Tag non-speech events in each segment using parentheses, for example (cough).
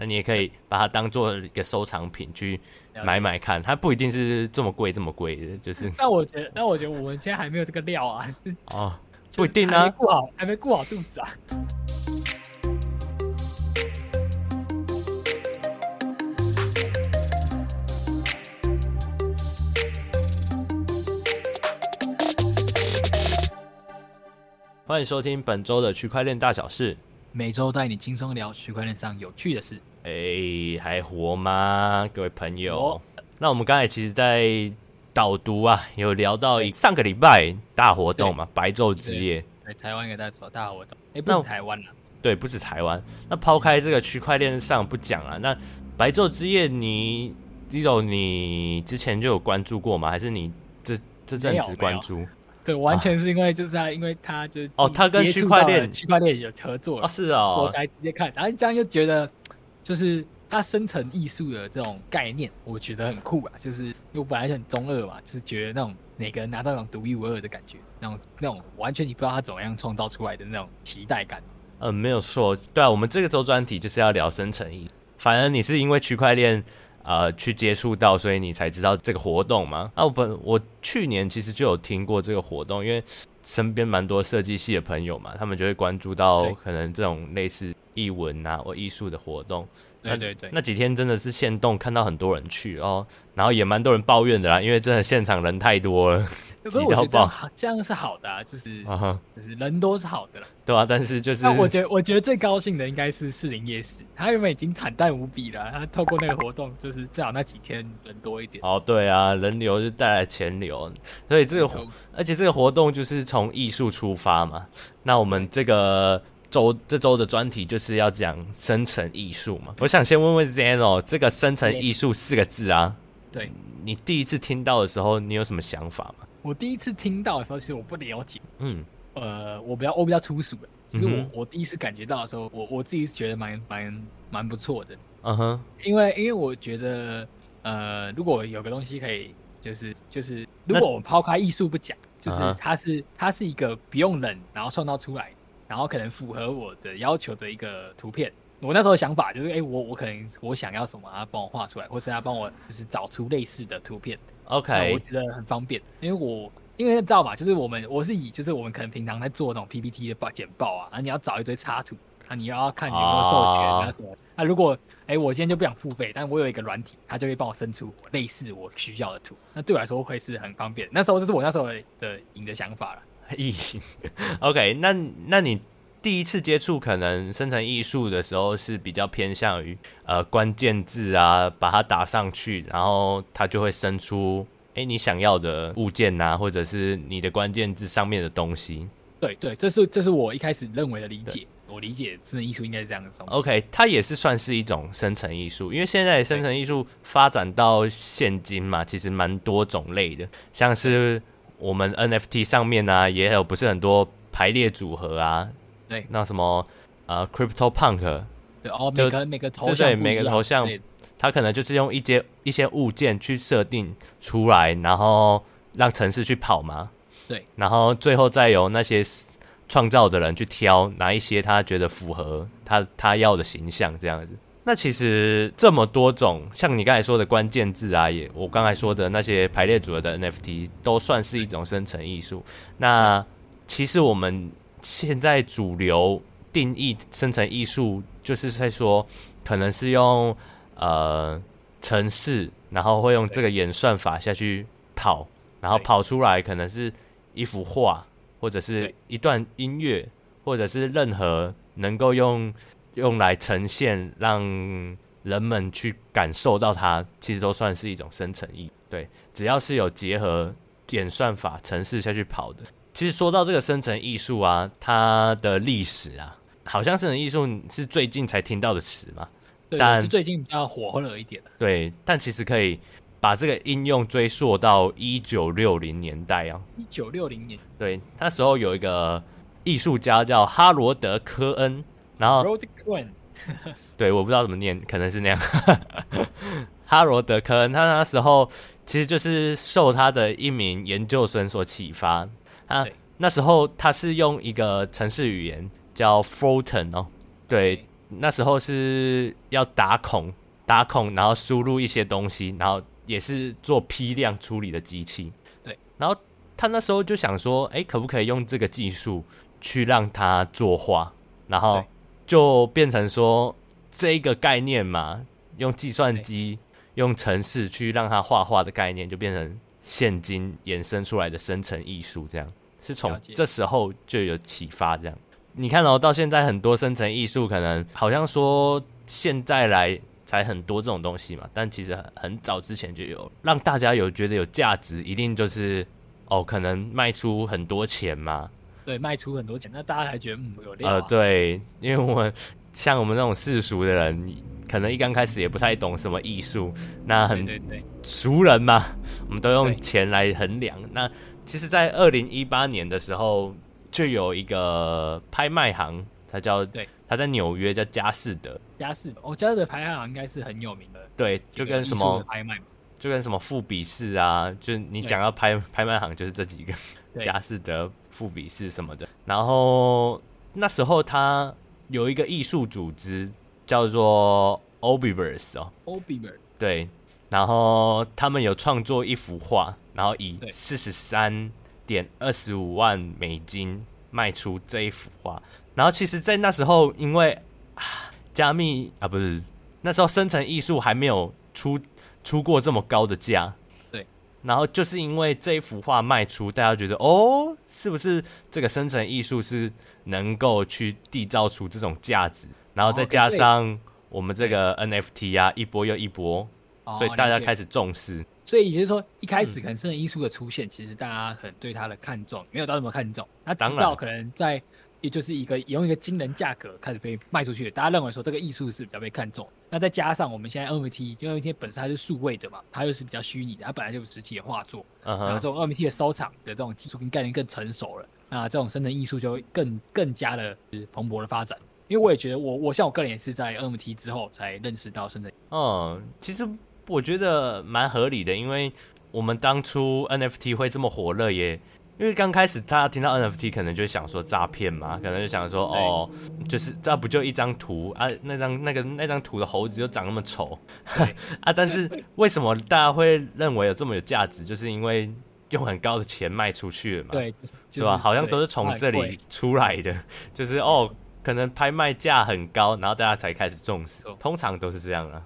那你也可以把它当做一个收藏品去买买看，它不一定是这么贵这么贵的，就是。那我觉得，那我觉得我们现在还没有这个料啊。哦，不一定啊，顾好还没顾好肚子啊。欢迎收听本周的区块链大小事，每周带你轻松聊区块链上有趣的事。哎、欸，还活吗，各位朋友？哦、那我们刚才其实，在导读啊，有聊到上个礼拜大活动嘛，白昼之夜。对，台湾也在做大活动。哎、欸，不止台湾了。对，不止台湾。那抛开这个区块链上不讲啊，那白昼之夜你，你 Zero 你之前就有关注过吗？还是你这这阵子关注？对，完全是因为就是他，因为他就是哦，他跟区块链区块链有合作哦，是哦，我才直接看，然后这样就觉得，就是他生成艺术的这种概念，我觉得很酷啊。就是因为我本来就很中二嘛，就是觉得那种每个人拿到那种独一无二的感觉，那种那种完全你不知道他怎么样创造出来的那种期待感。嗯，没有错，对啊，我们这个周专题就是要聊生成艺，反而你是因为区块链。呃，去接触到，所以你才知道这个活动吗？啊我本我去年其实就有听过这个活动，因为身边蛮多设计系的朋友嘛，他们就会关注到可能这种类似艺文啊或艺术的活动。对对对，那几天真的是现动看到很多人去哦，然后也蛮多人抱怨的啦，因为真的现场人太多了。不是我觉得这样，这样是好的啊，就是、uh. 就是人多是好的了，对啊，但是就是，我觉得我觉得最高兴的应该是士林夜市，他原本已经惨淡无比了，他透过那个活动，就是至少那几天人多一点。哦，对啊，人流就带来钱流，所以这个而且这个活动就是从艺术出发嘛。那我们这个周这周的专题就是要讲生成艺术嘛。我想先问问 Zeno，这个生成艺术四个字啊，对，你第一次听到的时候，你有什么想法吗？我第一次听到的时候，其实我不了解。嗯，呃，我比较我比较粗俗的。其实我、嗯、我第一次感觉到的时候，我我自己是觉得蛮蛮蛮不错的。嗯哼，因为因为我觉得，呃，如果有个东西可以，就是就是，如果我们抛开艺术不讲，就是它是它是一个不用冷然后创造出来，然后可能符合我的要求的一个图片。我那时候的想法就是，哎、欸，我我可能我想要什么，他帮我画出来，或是他帮我就是找出类似的图片。OK，我觉得很方便，因为我因为知道嘛，就是我们我是以就是我们可能平常在做那种 PPT 的报简报啊，啊你要找一堆插图，啊，你要看你有没有授权啊什么。那、oh. 如果哎、欸，我今天就不想付费，但我有一个软体，它就会帮我生出类似我需要的图，那对我来说会是很方便。那时候就是我那时候的赢的想法了。(laughs) 咦，OK，那那你。第一次接触可能生成艺术的时候是比较偏向于呃关键字啊，把它打上去，然后它就会生出哎、欸、你想要的物件呐、啊，或者是你的关键字上面的东西。对对，这是这是我一开始认为的理解，我理解生成艺术应该是这样的东西。OK，它也是算是一种生成艺术，因为现在生成艺术发展到现今嘛，其实蛮多种类的，像是我们 NFT 上面啊，也有不是很多排列组合啊。对，那什么，呃，Crypto Punk，对哦，每个每个头像，对每个头像，它可能就是用一些一些物件去设定出来，然后让城市去跑嘛。对，然后最后再由那些创造的人去挑哪一些他觉得符合他他要的形象这样子。那其实这么多种，像你刚才说的关键字啊，也我刚才说的那些排列组合的 NFT，都算是一种生成艺术。那其实我们。现在主流定义生成艺术，就是在说，可能是用呃程式，然后会用这个演算法下去跑，然后跑出来可能是一幅画，或者是一段音乐，或者是任何能够用用来呈现，让人们去感受到它，其实都算是一种生成艺。对，只要是有结合演算法程式下去跑的。其实说到这个生成艺术啊，它的历史啊，好像生成艺术是最近才听到的词嘛。对，但是最近比较火热一点。对，但其实可以把这个应用追溯到一九六零年代啊。一九六零年。对，那时候有一个艺术家叫哈罗德·科恩，然后。(laughs) 对，我不知道怎么念，可能是那样。哈罗德·科恩，他那时候其实就是受他的一名研究生所启发。啊，那时候他是用一个程式语言叫 Fortran 哦，对，那时候是要打孔，打孔，然后输入一些东西，然后也是做批量处理的机器。对，然后他那时候就想说，哎，可不可以用这个技术去让他作画？然后就变成说这个概念嘛，用计算机、用程式去让他画画的概念，就变成现今衍生出来的生成艺术，这样是从这时候就有启发，这样。你看哦，到现在很多生成艺术可能好像说现在来才很多这种东西嘛，但其实很很早之前就有，让大家有觉得有价值，一定就是哦，可能卖出很多钱嘛。对，卖出很多钱，那大家还觉得嗯有料啊。呃，对，因为我们像我们这种世俗的人，可能一刚开始也不太懂什么艺术，那很熟人嘛，我们都用钱来衡量。那其实，在二零一八年的时候。就有一个拍卖行，它叫对，它在纽约叫佳士得。佳士得，哦，佳士得拍卖行应该是很有名的。对，就跟什么拍卖，就跟什么富比士啊，就你讲到拍拍卖行，就是这几个，佳士得、富比士什么的。然后那时候他有一个艺术组织叫做 Obiverse 哦，Obiverse 对，然后他们有创作一幅画，然后以四十三。点二十五万美金卖出这一幅画，然后其实，在那时候，因为啊，(sighs) 加密啊，不是那时候生成艺术还没有出出过这么高的价，对。然后就是因为这一幅画卖出，大家觉得哦，是不是这个生成艺术是能够去缔造出这种价值？然后再加上我们这个 NFT 啊，一波又一波，所以大家开始重视。所以也就是说，一开始可能生成艺术的出现，嗯、其实大家很对它的看重没有到那么看重。那直到可能在，也就是一个用一个惊人价格开始被卖出去，大家认为说这个艺术是比较被看重。那再加上我们现在 NFT，因为 NFT 本身它是数位的嘛，它又是比较虚拟的，它本来就有实体的画作。然后这种 NFT 的收藏的这种技术跟概念更成熟了，那这种生成艺术就会更更加的蓬勃的发展。因为我也觉得我，我我像我个人也是在 NFT 之后才认识到深圳。嗯，其实。我觉得蛮合理的，因为我们当初 NFT 会这么火热，也因为刚开始大家听到 NFT 可能就想说诈骗嘛，可能就想说哦，就是这不就一张图啊？那张那个那张图的猴子又长那么丑 (laughs) 啊！但是为什么大家会认为有这么有价值？就是因为用很高的钱卖出去了嘛，对，对吧？好像都是从这里出来的，就是哦，可能拍卖价很高，然后大家才开始重视，通常都是这样啊。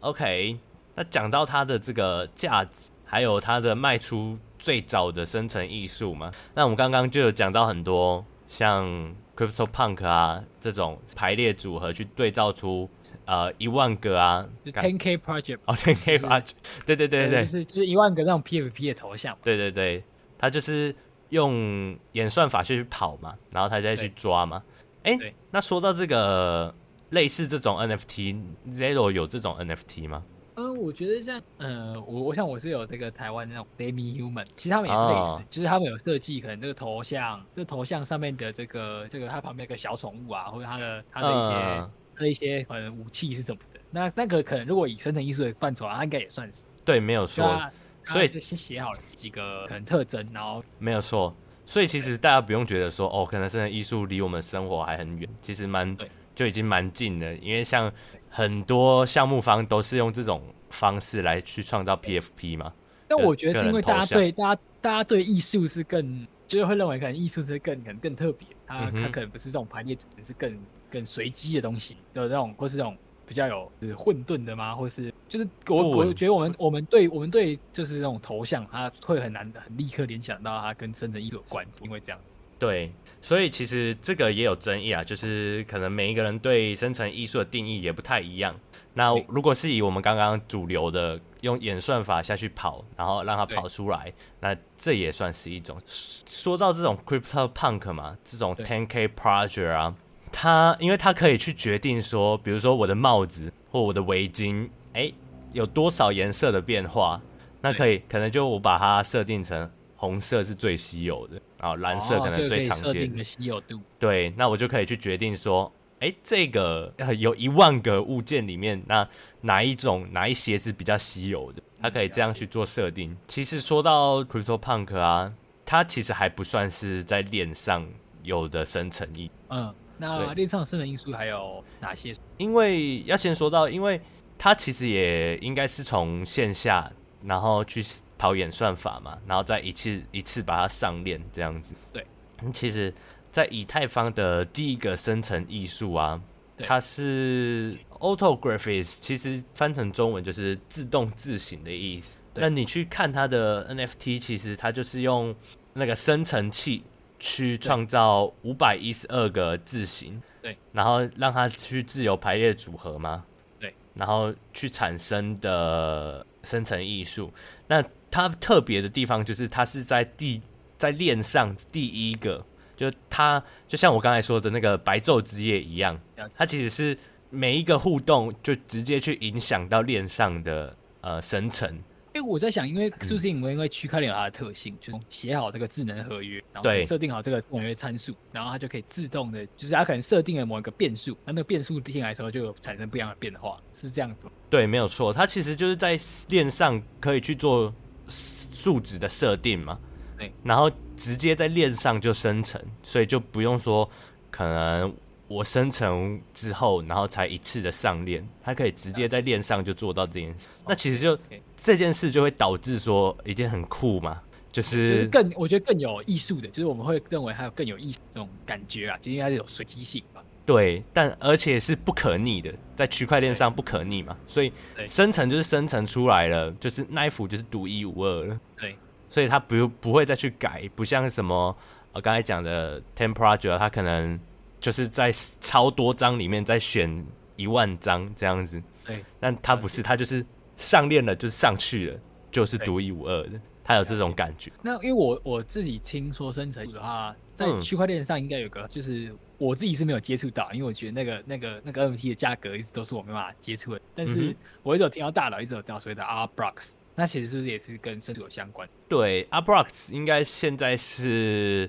OK。那讲到它的这个价值，还有它的卖出最早的生成艺术嘛？那我们刚刚就有讲到很多像 CryptoPunk 啊这种排列组合去对照出呃一万个啊，Ten K Project 哦，(laughs) Ten K Project，对对对对，就是就是一万个那种 PFP 的头像，对对对，他就是用演算法去跑嘛，然后他再去抓嘛。哎，那说到这个类似这种 NFT，Zero 有这种 NFT 吗？嗯，我觉得像，呃，我我想我是有这个台湾那种 Demi-Human，其实他们也是类似，哦、就是他们有设计，可能这个头像，这个头像上面的这个这个它旁边有个小宠物啊，或者它的它的一些、嗯、它的一些可能武器是什么的，那那个可能如果以生成艺术的范畴啊，它应该也算是。对，没有错，所以就先写好了几个可能特征，然后没有错，所以其实大家不用觉得说哦，可能生成艺术离我们生活还很远，其实蛮就已经蛮近的，因为像。很多项目方都是用这种方式来去创造 PFP 嘛？但我觉得是因为大家对大家大家对艺术是更，就是会认为可能艺术是更可能更特别，它它可能不是这种排列组合，是更更随机的东西的那种，或是这种比较有就是混沌的吗？或是就是我我觉得我们我们对我们对就是那种头像，它会很难很立刻联想到它跟生成艺术有关，因为这样子。对，所以其实这个也有争议啊，就是可能每一个人对生成艺术的定义也不太一样。那如果是以我们刚刚主流的用演算法下去跑，然后让它跑出来，那这也算是一种。说到这种 Crypto Punk 嘛，这种 ten k Project 啊，它因为他可以去决定说，比如说我的帽子或我的围巾，哎，有多少颜色的变化，那可以可能就我把它设定成。红色是最稀有的，然后蓝色可能最常见的稀有度。对，那我就可以去决定说，哎，这个有一万个物件里面，那哪一种哪一些是比较稀有的？它可以这样去做设定。其实说到 CryptoPunk 啊，它其实还不算是在链上有的生成意。嗯。那链上生成因素还有哪些？因为要先说到，因为它其实也应该是从线下，然后去跑演算法嘛，然后再一次一次把它上链这样子。对，其实，在以太坊的第一个生成艺术啊，它是 Autographics，其实翻成中文就是自动字型的意思。那你去看它的 NFT，其实它就是用那个生成器。去创造五百一十二个字形，对，然后让它去自由排列组合吗？对，然后去产生的生成艺术。那它特别的地方就是它是在第在链上第一个，就它就像我刚才说的那个白昼之夜一样，它其实是每一个互动就直接去影响到链上的呃生成。因为我在想，因为是不是因为因为区块链有它的特性，嗯、就是写好这个智能合约，然后设定好这个智能合约参数，然后它就可以自动的，就是它可能设定了某一个变数，那那个变数进来的时候就有产生不一样的变化，是这样子吗？对，没有错，它其实就是在链上可以去做数值的设定嘛，对，然后直接在链上就生成，所以就不用说可能。我生成之后，然后才一次的上链，它可以直接在链上就做到这件事。那其实就这件事就会导致说一件很酷嘛，就是，就是更我觉得更有艺术的，就是我们会认为它有更有艺术这种感觉啊，就应该是有随机性吧。对，但而且是不可逆的，在区块链上不可逆嘛，所以生成就是生成出来了，就是那一幅就是独一无二了。对，所以它不不会再去改，不像什么我刚才讲的 Ten Project，它可能。就是在超多张里面再选一万张这样子，对，但他不是，他就是上链了，就是上去了，就是独一无二的，他有这种感觉。那因为我我自己听说生成的话，在区块链上应该有个，就是我自己是没有接触到，因为我觉得那个那个那个 NFT 的价格一直都是我没办法接触的。但是我一直有听到大佬一直有听到所谓的 Art Blocks，那其实是不是也是跟生成有相关？对，Art Blocks 应该现在是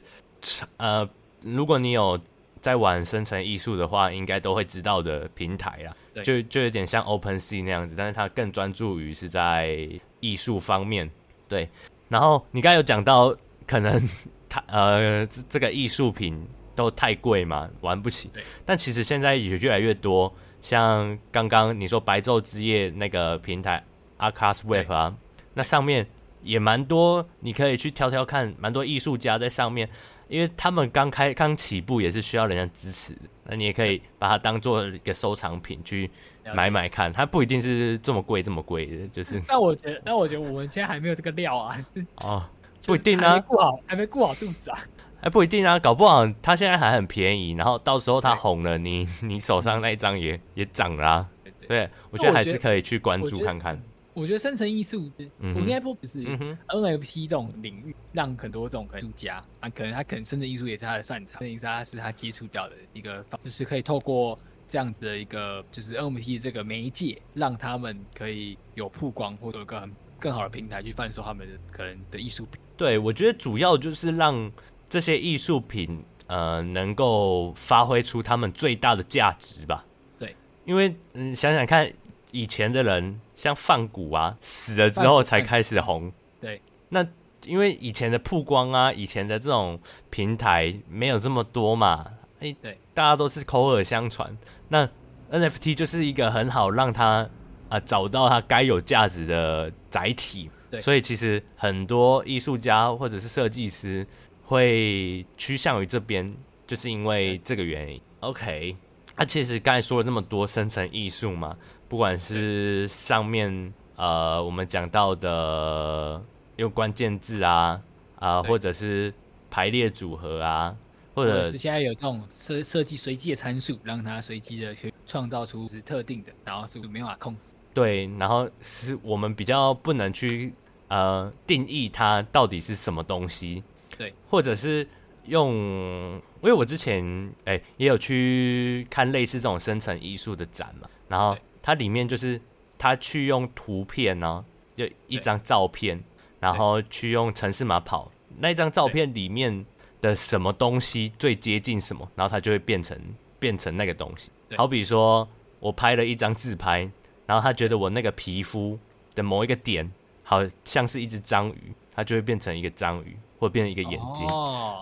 呃，如果你有。在玩生成艺术的话，应该都会知道的平台啦，就就有点像 OpenSea 那样子，但是它更专注于是在艺术方面。对，然后你刚才有讲到，可能它 (laughs) 呃这个艺术品都太贵嘛，玩不起。但其实现在也越来越多，像刚刚你说白昼之夜那个平台 a r c a s Web 啊，那上面也蛮多，你可以去挑挑看，蛮多艺术家在上面。因为他们刚开刚起步也是需要人家支持的，那你也可以把它当做一个收藏品去买买看，它不一定是这么贵这么贵的，就是。那我觉得，但我觉得我们现在还没有这个料啊。哦，(laughs) 不一定啊，顾好还没顾好肚子啊，还不一定啊，搞不好它现在还很便宜，然后到时候它红了，你你手上那一张也也涨了啊。对，我觉得还是可以去关注看看。我觉得生成艺术，我应该不只是 NFT 这种领域，让很多这种艺术家啊，可能他可能生成艺术也是他的擅长，甚至他是他接触到的一个方，就是可以透过这样子的一个就是 NFT 这个媒介，让他们可以有曝光或者有个很更好的平台去贩售他们的可能的艺术品。对，我觉得主要就是让这些艺术品呃能够发挥出他们最大的价值吧。对，因为嗯想想看。以前的人像梵谷啊，死了之后才开始红。对，那因为以前的曝光啊，以前的这种平台没有这么多嘛，哎、欸，对，大家都是口耳相传。那 NFT 就是一个很好让他啊、呃、找到他该有价值的载体。对，所以其实很多艺术家或者是设计师会趋向于这边，就是因为这个原因。OK，那、啊、其实刚才说了这么多生成艺术嘛。不管是上面呃，我们讲到的用关键字啊啊、呃，或者是排列组合啊，或者，是现在有这种设设计随机的参数，让它随机的去创造出是特定的，然后是没办法控制。对，然后是我们比较不能去呃定义它到底是什么东西。对，或者是用，因为我之前哎、欸、也有去看类似这种生成艺术的展嘛，然后。它里面就是他去用图片呢、啊，就一张照片，然后去用城市码跑那张照片里面的什么东西最接近什么，然后它就会变成变成那个东西。好比说我拍了一张自拍，然后他觉得我那个皮肤的某一个点好像是一只章鱼，它就会变成一个章鱼，或变成一个眼睛，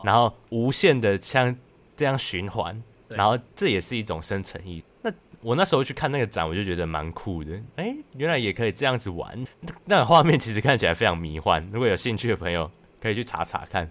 然后无限的像这样循环。然后这也是一种生成艺。我那时候去看那个展，我就觉得蛮酷的。哎，原来也可以这样子玩，那画面其实看起来非常迷幻。如果有兴趣的朋友，可以去查查看。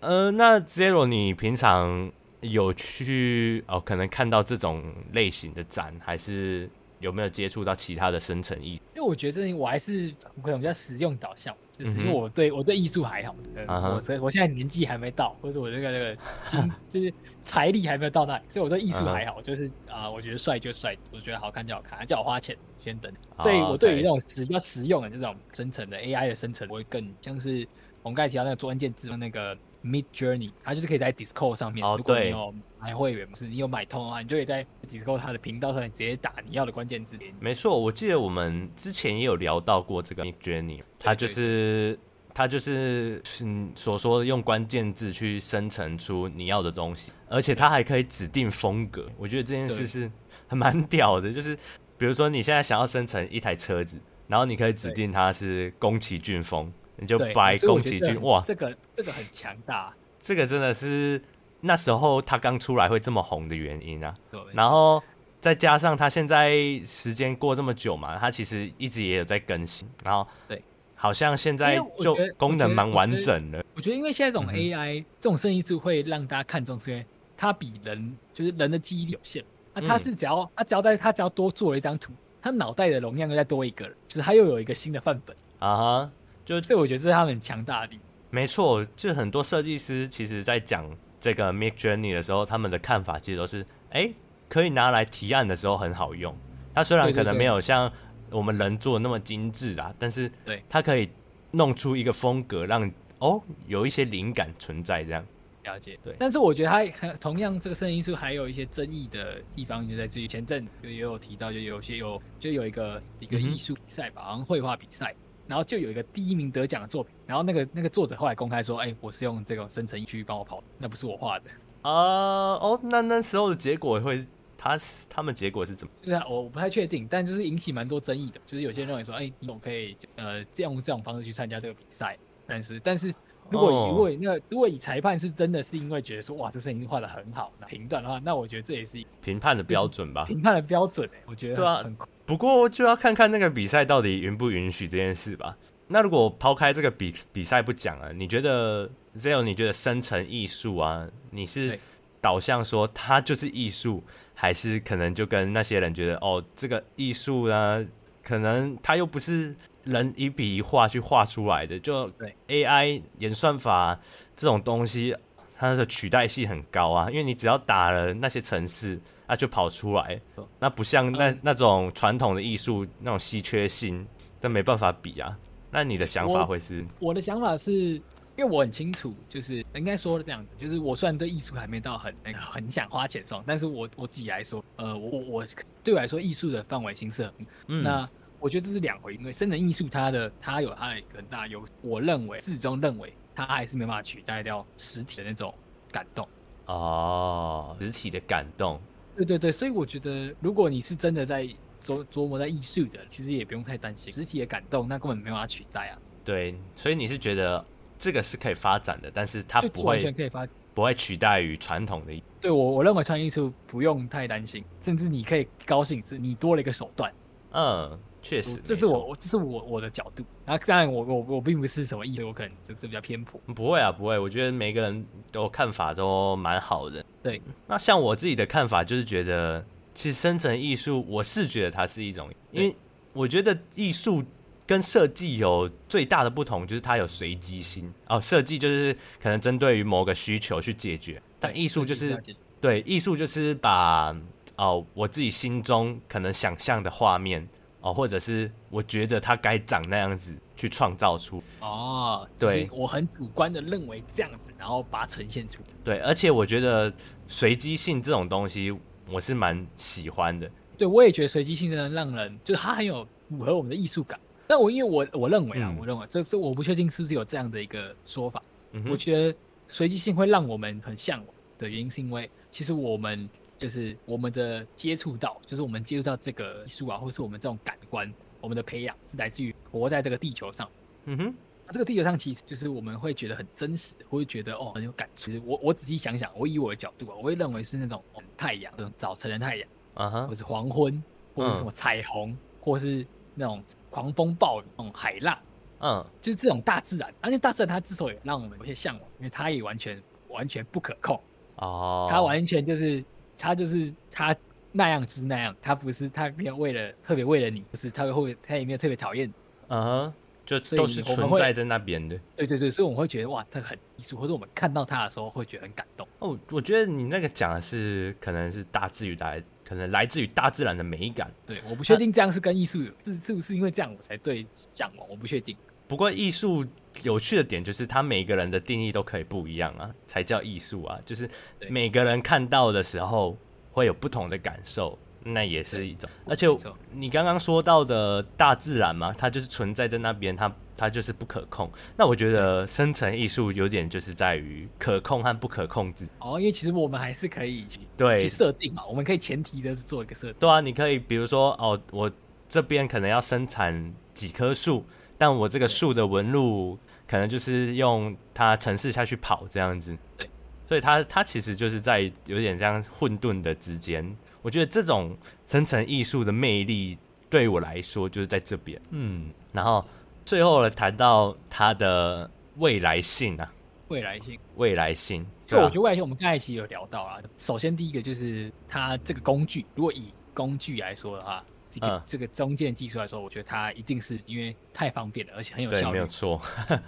呃，那 Zero，你平常有去哦？可能看到这种类型的展，还是有没有接触到其他的生成艺？因为我觉得这我还是可能比较实用导向。就是因为我对我对艺术还好，我所以我现在年纪还没到，或者我这个这个金 (laughs) 就是财力还没有到那里，所以我对艺术还好，就是啊，我觉得帅就帅，我觉得好看就好看，叫我花钱先等。所以我对于那种实比较实用的这种生成的 AI 的生成，我会更像是我们刚才提到那个做关键字的那个。Midjourney，它就是可以在 Discord 上面，哦、如果你有买会员，不是你有买通的话，你就可以在 Discord 它的频道上面直接打你要的关键字。没错，我记得我们之前也有聊到过这个 Midjourney，它就是它就是嗯所说的用关键字去生成出你要的东西，而且它还可以指定风格。我觉得这件事是还蛮屌的，就是比如说你现在想要生成一台车子，然后你可以指定它是宫崎骏风。你就白宫崎骏哇，这个这个很强大，这个真的是那时候他刚出来会这么红的原因啊。然后再加上他现在时间过这么久嘛，他其实一直也有在更新。然后对，好像现在就功能蛮完整的。我觉得因为现在这种 AI、嗯、这种生意就会让大家看重，是因为它比人就是人的记忆力有限。那他是只要他只要在他只要多做了一张图，他脑袋的容量又再多一个，其实他又有一个新的范本啊哈。就这，我觉得这是他们很强大的地方。没错，就很多设计师其实在讲这个 Midjourney 的时候，他们的看法其实都是：哎，可以拿来提案的时候很好用。它虽然可能没有像我们人做的那么精致啊，但是对它可以弄出一个风格，让哦有一些灵感存在这样。了解，对。但是我觉得它同样这个声音艺术还有一些争议的地方，就在自己前阵子也有提到，就有些有就有一个一个艺术比赛吧，好像绘画比赛。然后就有一个第一名得奖的作品，然后那个那个作者后来公开说：“哎，我是用这个生成一区帮我跑，那不是我画的。”啊，哦，那那时候的结果会，他他们结果是怎么？就是我我不太确定，但就是引起蛮多争议的。就是有些人认为说：“哎，你总可以呃这样用这种方式去参加这个比赛。”但是但是如果以、哦、如果那如果以裁判是真的是因为觉得说哇这声音画的很好评断的话，那我觉得这也是评判的标准吧？评判的标准哎、欸，我觉得对啊。很不过就要看看那个比赛到底允不允许这件事吧。那如果抛开这个比比赛不讲啊，你觉得 Zeo 你觉得生成艺术啊，你是导向说它就是艺术，还是可能就跟那些人觉得哦，这个艺术啊，可能它又不是人一笔一画去画出来的，就 AI 演算法这种东西，它的取代性很高啊，因为你只要打了那些城市。它就跑出来，那不像那、嗯、那种传统的艺术那种稀缺性，这没办法比啊。那你的想法会是？我，我的想法是因为我很清楚，就是应该说的这样子，就是我虽然对艺术还没到很那个很想花钱送，但是我我自己来说，呃，我我对我来说艺术的范围形式很，嗯，那我觉得这是两回，因为生成艺术它的它有它的很大优势，我认为始终认为它还是没办法取代掉实体的那种感动哦，实体的感动。对对对，所以我觉得，如果你是真的在琢琢磨在艺术的，其实也不用太担心实体的感动，那根本没有办法取代啊。对，所以你是觉得这个是可以发展的，但是它不会完全可以发，不会取代于传统的。对我，我认为传统艺术不用太担心，甚至你可以高兴，是你多了一个手段。嗯。确实，这是我，这是我我的角度。然后当然，我我我并不是什么艺术，我可能这这比较偏颇。不会啊，不会。我觉得每个人都看法都蛮好的。对，那像我自己的看法就是觉得，其实生成艺术，我是觉得它是一种，因为我觉得艺术跟设计有最大的不同，就是它有随机性。哦，设计就是可能针对于某个需求去解决，但艺术就是对，艺术就是把哦我自己心中可能想象的画面。哦，或者是我觉得它该长那样子去创造出哦，对，我很主观的认为这样子，然后把它呈现出。对，而且我觉得随机性这种东西，我是蛮喜欢的。对，我也觉得随机性真的让人，就是它很有符合我们的艺术感。但我因为我我认为啊，嗯、我认为这这我不确定是不是有这样的一个说法。嗯、我觉得随机性会让我们很向往的原因，是因为其实我们。就是我们的接触到，就是我们接触到这个艺术啊，或是我们这种感官，我们的培养是来自于活在这个地球上。嗯哼，这个地球上其实就是我们会觉得很真实，会觉得哦很有感觉。我我仔细想想，我以我的角度啊，我会认为是那种太阳，这种早晨的太阳，啊哈，或是黄昏，或者什么彩虹，嗯、或是那种狂风暴雨，那种海浪，嗯，就是这种大自然。而且大自然它之所以让我们有些向往，因为它也完全完全不可控哦，它完全就是它就是他那样就是那样，他不是他没有为了特别为了你，不是他会他也没有特别讨厌，嗯哼。就都是存在在那边的，对对对，所以我们会觉得哇，他很艺术，或者我们看到他的时候会觉得很感动。哦，我觉得你那个讲的是可能是大自于来，可能来自于大自然的美感。对，我不确定这样是跟艺术有是是不是因为这样我才对向往，我不确定。不过艺术有趣的点就是，它每个人的定义都可以不一样啊，才叫艺术啊。就是每个人看到的时候会有不同的感受。那也是一种，而且你刚刚说到的大自然嘛，它就是存在在那边，它它就是不可控。那我觉得生成艺术有点就是在于可控和不可控制。哦，因为其实我们还是可以去对去设定嘛，我们可以前提的做一个设定。对啊，你可以比如说哦，我这边可能要生产几棵树，但我这个树的纹路可能就是用它城市下去跑这样子。对，所以它它其实就是在有点这样混沌的之间。我觉得这种生成艺术的魅力对我来说就是在这边，嗯，然后最后呢，谈到它的未来性啊，未来性，未来性，就我觉得未来性，我们刚才其实有聊到啊。首先第一个就是它这个工具，如果以工具来说的话，这个、嗯、这个中间技术来说，我觉得它一定是因为太方便了，而且很有效率，没有错。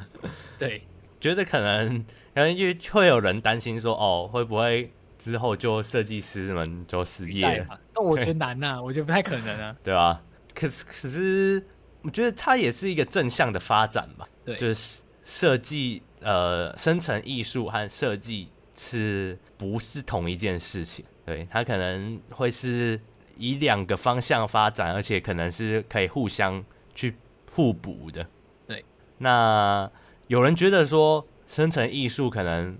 (laughs) 对，觉得可能可能因为会有人担心说，哦，会不会？之后就设计师们就失业了，但我觉得难呐、啊，我觉得不太可能啊。(laughs) 对啊，可是可是，我觉得它也是一个正向的发展吧。对，就是设计呃，生成艺术和设计是不是同一件事情？对，它可能会是以两个方向发展，而且可能是可以互相去互补的。对，那有人觉得说，生成艺术可能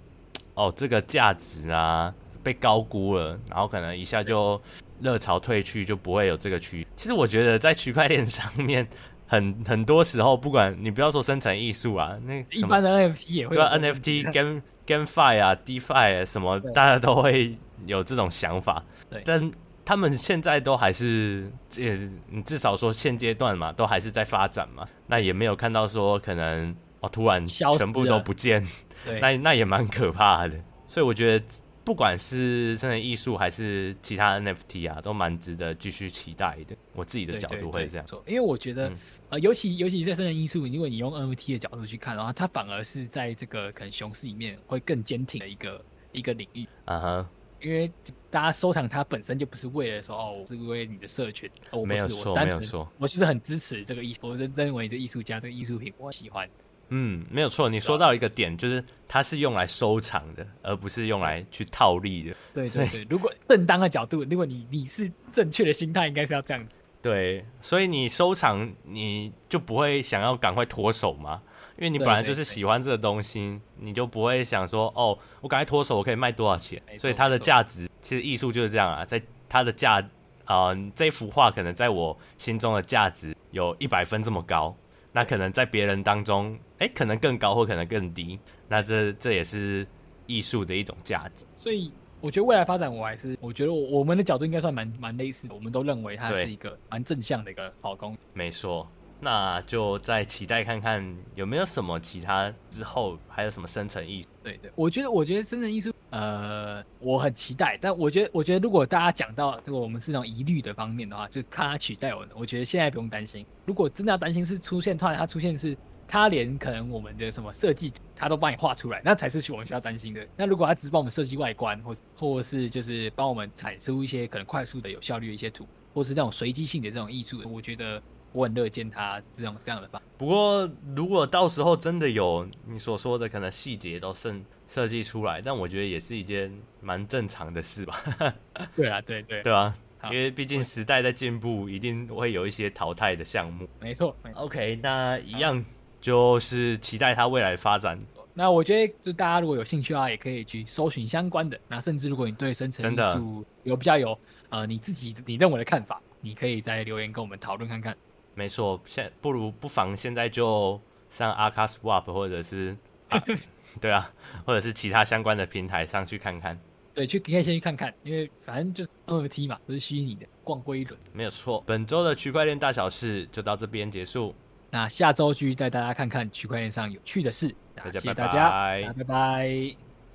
哦，这个价值啊。被高估了，然后可能一下就热潮退去，就不会有这个区。其实我觉得在区块链上面很，很 (laughs) 很多时候，不管你不要说生成艺术啊，那一般的 NFT 也会对、啊、NFT、Game GameFi 啊、DeFi 啊什么，大家都会有这种想法。对，但他们现在都还是，呃，你至少说现阶段嘛，都还是在发展嘛。那也没有看到说可能哦突然全部都不见，对，那那也蛮可怕的。所以我觉得。不管是生人艺术还是其他 NFT 啊，都蛮值得继续期待的。我自己的角度会这样说，因为我觉得，嗯、呃，尤其尤其在生人艺术，如果你用 NFT 的角度去看的话，它反而是在这个可能熊市里面会更坚挺的一个一个领域。啊哈，因为大家收藏它本身就不是为了说哦，我是为你的社群，哦、我不是，没有错，没有说，我其实很支持这个艺术，我认认为这艺术家这个艺术品我喜欢。嗯，没有错，你说到一个点，就是它是用来收藏的，而不是用来去套利的。对对对，如果正当的角度，如果你你是正确的心态，应该是要这样子。对，所以你收藏，你就不会想要赶快脱手嘛？因为你本来就是喜欢这个东西，你就不会想说，哦，我赶快脱手，我可以卖多少钱？所以它的价值，其实艺术就是这样啊，在它的价啊、呃，这幅画可能在我心中的价值有一百分这么高。那可能在别人当中，哎、欸，可能更高或可能更低。那这这也是艺术的一种价值。所以我觉得未来发展，我还是我觉得我我们的角度应该算蛮蛮类似的。我们都认为它是一个蛮正向的一个好工。没错。那就再期待看看有没有什么其他之后还有什么生成艺术。对对，我觉得我觉得生成艺术，呃，我很期待。但我觉得我觉得如果大家讲到这个我们是那种疑虑的方面的话，就看他取代我们。我觉得现在不用担心。如果真的要担心是出现突然他出现是他连可能我们的什么设计他都帮你画出来，那才是我们需要担心的。那如果他只是帮我们设计外观，或或是就是帮我们产出一些可能快速的有效率的一些图，或是那种随机性的这种艺术，我觉得。我很乐见他这种这样的方。不过，如果到时候真的有你所说的可能细节都设设计出来，但我觉得也是一件蛮正常的事吧。(laughs) 对啊，对对对啊，因为毕竟时代在进步，一定会有一些淘汰的项目。没错。OK，那一样就是期待它未来的发展。那我觉得，就大家如果有兴趣的话，也可以去搜寻相关的。那甚至如果你对生成艺术有比较有呃你自己你认为的看法，你可以在留言跟我们讨论看看。没错，现不如不妨现在就上 Aka Swap 或者是、(laughs) 啊、对啊，或者是其他相关的平台上去看看。对，去可以先去看看，因为反正就是 NFT 嘛，都是虚拟的，逛过一轮没有错。本周的区块链大小事就到这边结束，那下周继续带大家看看区块链上有趣的事。大家谢谢大家，拜拜。拜拜。